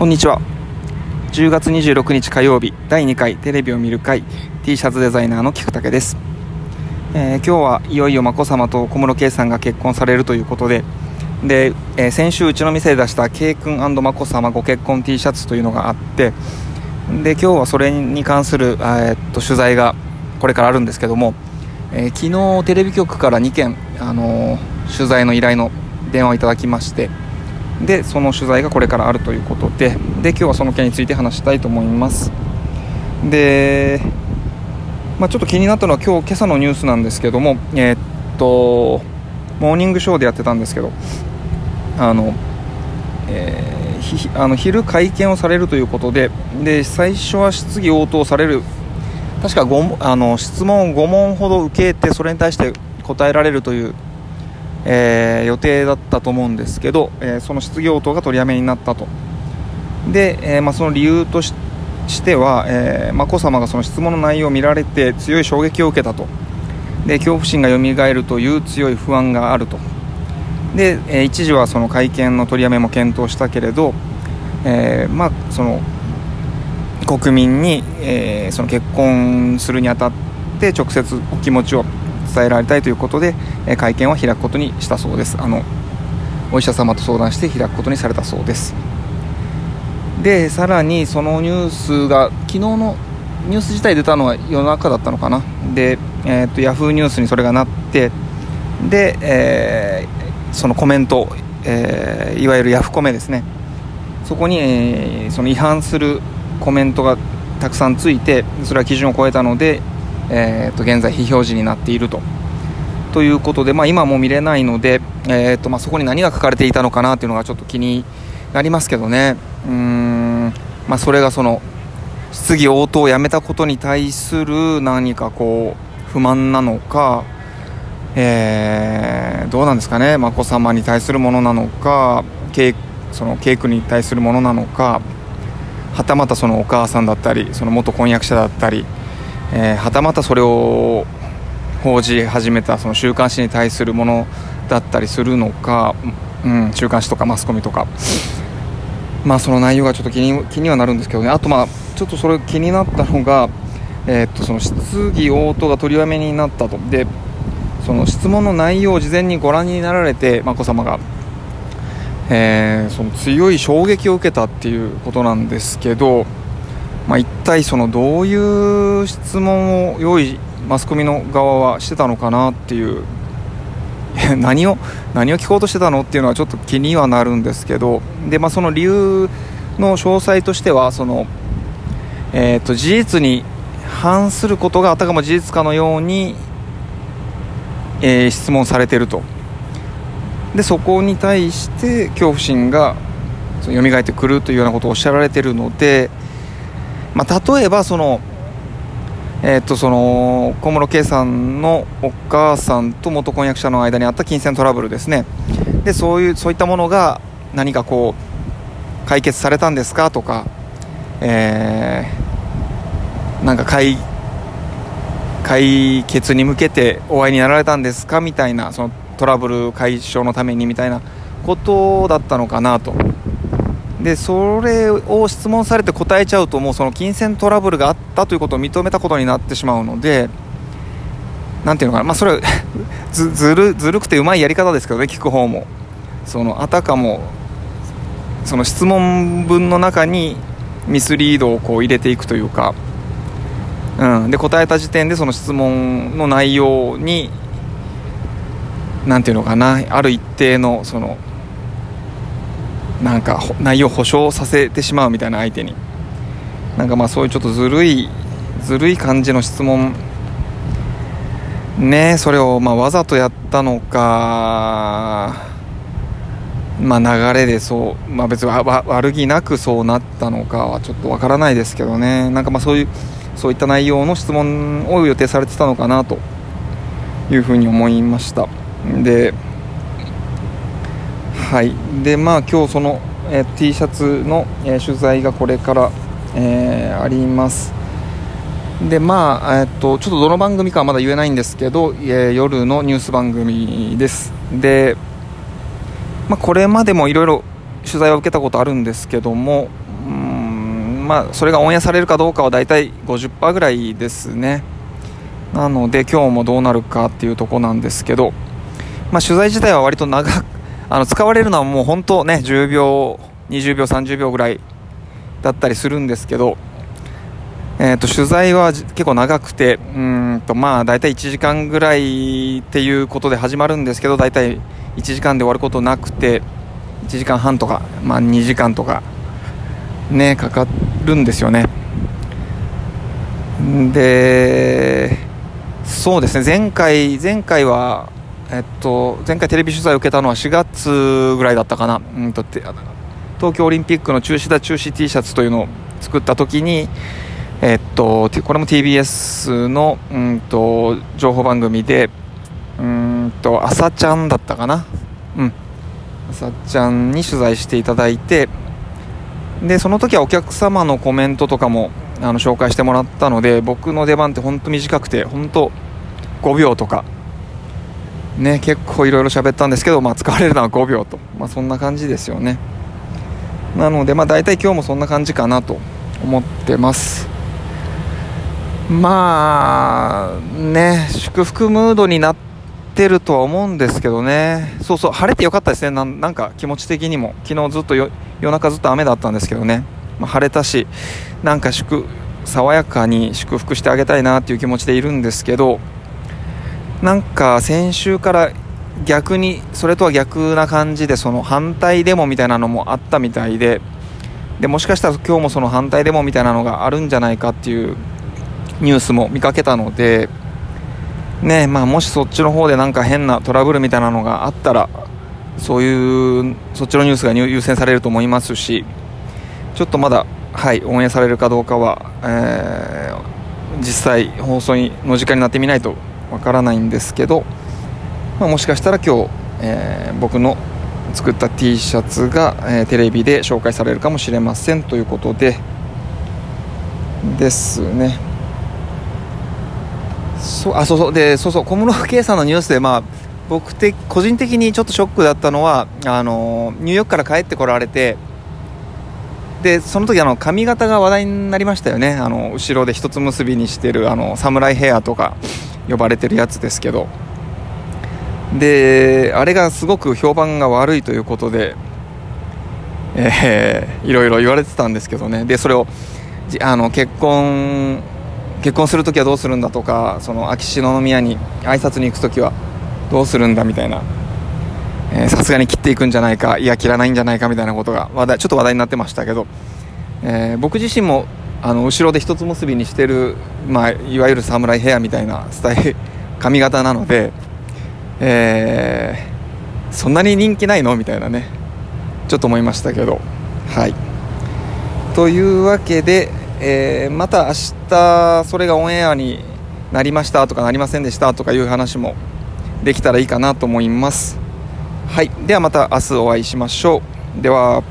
こんにちは。10月26日火曜日第2回テレビを見る会 T シャツデザイナーの菊竹です、えー、今日はいよいよ眞子さまと小室圭さんが結婚されるということでで、えー、先週うちの店で出した圭君眞子さまご結婚 T シャツというのがあってで今日はそれに関する、えー、っと取材がこれからあるんですけども、え昨日テレビ局から2件、あの取材の依頼の電話をいただきましてでその取材がこれからあるということでで今日はその件について話したいと思います。で、まあ、ちょっと気になったのは今日今朝のニュースなんですけどもえー、っとモーニングショーでやってたんですけどあの、えー、あの昼会見をされるということでで最初は質疑応答される確かあの質問を5問ほど受けてそれに対して答えられるというえー、予定だったと思うんですけど、えー、その質疑応答が取りやめになったと。で、えー、まあ、その理由としては、え眞子さまがその質問の内容を見られて強い衝撃を受けたと。で恐怖心がよみがえるという強い不安があると。で、え一時はその会見の取りやめも検討したけれど、えまあ、その国民に、えその結婚するにあたって直接お気持ちを伝えられたいということで、え会見を開くことにしたそうです。あのお医者様と相談して開くことにされたそうです。でさらにそのニュースが昨日のニュース自体出たのは夜中だったのかな。で、えーと、ヤフーニュースにそれがなってで、えー、そのコメント、えー、いわゆるヤフコメですね。そこに、えー、その違反するコメントがたくさんついてそれは基準を超えたのでえー、と現在非表示になっていると。ということで、まあ、今も見れないので、えーとまあ、そこに何が書かれていたのかなというのがちょっと気になりますけどね、うんまあ、それがその質疑応答をやめたことに対する何かこう不満なのか、えー、どうなんですかね、眞子さまに対するものなのか、そのケイ君に対するものなのか、はたまたそのお母さんだったり、その元婚約者だったり、えー、はたまたそれを報じ始めたその週刊誌に対するものだったりするのか、うん、週刊誌とかマスコミとか、まあ、その内容がちょっと気に気にはなるんですけどね。あと、まあ、ちょっとそれ気になったのが、えー、っとその質疑応答が取りやめになったと。でその質問の内容を事前にご覧になられて眞子さまが、えー、その強い衝撃を受けたっていうことなんですけどまあ、一体そのどういう質問を用意マスコミの側はしてたのかなっていう。何を何を聞こうとしてたのっていうのはちょっと気にはなるんですけど。で、まあ、その理由の詳細としてはその、えーと、事実に反することがあたかも事実かのように、えー、質問されてると。でそこに対して恐怖心が蘇ってくるというようなことをおっしゃられているのでまあ、例えばその、えー、っとその小室圭さんのお母さんと元婚約者の間にあった金銭トラブルですね。でそういうそういったものが何かこう解決されたんですか？とか、えー、なんか解解決に向けてお会いになられたんですか？みたいなそのトラブル解消のためにみたいなことだったのかなと。でそれを質問されて答えちゃうともうその金銭トラブルがあったということを認めたことになってしまうので何ていうのかなまあそれ ずずるずるくてうまいやり方ですけどね聞く方も。そのあたかもその質問文の中にミスリードをこう入れていくというか、うん、で答えた時点でその質問の内容に何ていうのかなある一定のそのなんか内容保証させてしまうみたいな相手に。なんかまあそういうちょっとずるいずるい感じの質問。ねそれをまあわざとやったのかまあ流れでそうまあ別に悪気なくそうなったのかはちょっとわからないですけどね。なんかまあそういうそういった内容の質問を予定されてたのかなというふうに思いました。ではい。でまあ今日その、えー、T シャツの、えー、取材がこれから、えー、あります。でまあ、えっと、ちょっとどの番組かはまだ言えないんですけど、え夜のニュース番組です。で、まあ、これまでもいろいろ取材は受けたことあるんですけどもうんまあそれがオンエアされるかどうかは大体50%ぐらいですね。なので今日もどうなるかっていうとこなんですけど、まあ、取材自体は割と長くあの使われるのはもう本当ね10秒20秒30秒ぐらいだったりするんですけどえーと、取材は結構長くてうんとまあ大体1時間ぐらいっていうことで始まるんですけど大体1時間で終わることなくて1時間半とか、まあ、2時間とかねかかるんですよね。でそうですね前回前回はえっと前回テレビ取材を受けたのは4月ぐらいだったかな。うんと東京オリンピックの中止だ中止 T シャツというのを作った時にえっと、これも TBS のうんと情報番組でうんと朝ちゃんだったかな。うん。朝ちゃんに取材していただいてでその時はお客様のコメントとかもあの紹介してもらったので僕の出番って本当短くて本当5秒とかね結構いろいろ喋ったんですけど、まあ、使われるのは5秒と、まあ、そんな感じですよね。なので、まあ、大体今日もそんな感じかなと思ってます。まあね祝福ムードになってるとは思うんですけどね。そうそう晴れてよかったですね。なんか気持ち的にも。昨日ずっと夜中ずっと雨だったんですけどね、まあ、晴れたしなんか祝爽やかに祝福してあげたいなっていう気持ちでいるんですけどなんか先週から逆にそれとは逆な感じでその反対デモみたいなのもあったみたいででもしかしたら今日もその反対デモみたいなのがあるんじゃないかっていうニュースも見かけたので、ねまあ、もしそっちの方でなんか変なトラブルみたいなのがあったらそういうそっちのニュースが優先されると思いますしちょっとまだ、はい、オンエアされるかどうかは、えー、実際放送の時間になってみないとわからないんですけど、まあ、もしかしたら今日、えー、僕の作った T シャツが、えー、テレビで紹介されるかもしれませんということでですね。そうあそうそう。でそうそう小室圭さんのニュースで、まあ、僕的個人的にちょっとショックだったのはあのニューヨークから帰ってこられてでその時あの髪型が話題になりましたよね。あの後ろで一つ結びにしてるあの侍ヘアとか。呼ばれてるやつですけど。であれがすごく評判が悪いということで、えー、いろいろ言われてたんですけどね。でそれをあの結婚結婚するときはどうするんだとかその秋篠宮に挨拶に行くときはどうするんだみたいな。さすがに切っていくんじゃないかいや切らないんじゃないかみたいなことが話題ちょっと話題になってましたけど、えー、僕自身もあの後ろで一つ結びにしてる、まあ、いわゆる侍ヘアみたいなスタイル 髪型なので、えー、そんなに人気ないのみたいなねちょっと思いましたけど。はい。というわけでえー、また明日それがオンエアになりましたとかなりませんでしたとかいう話もできたらいいかなと思います。はい。ではまた明日お会いしましょう。では。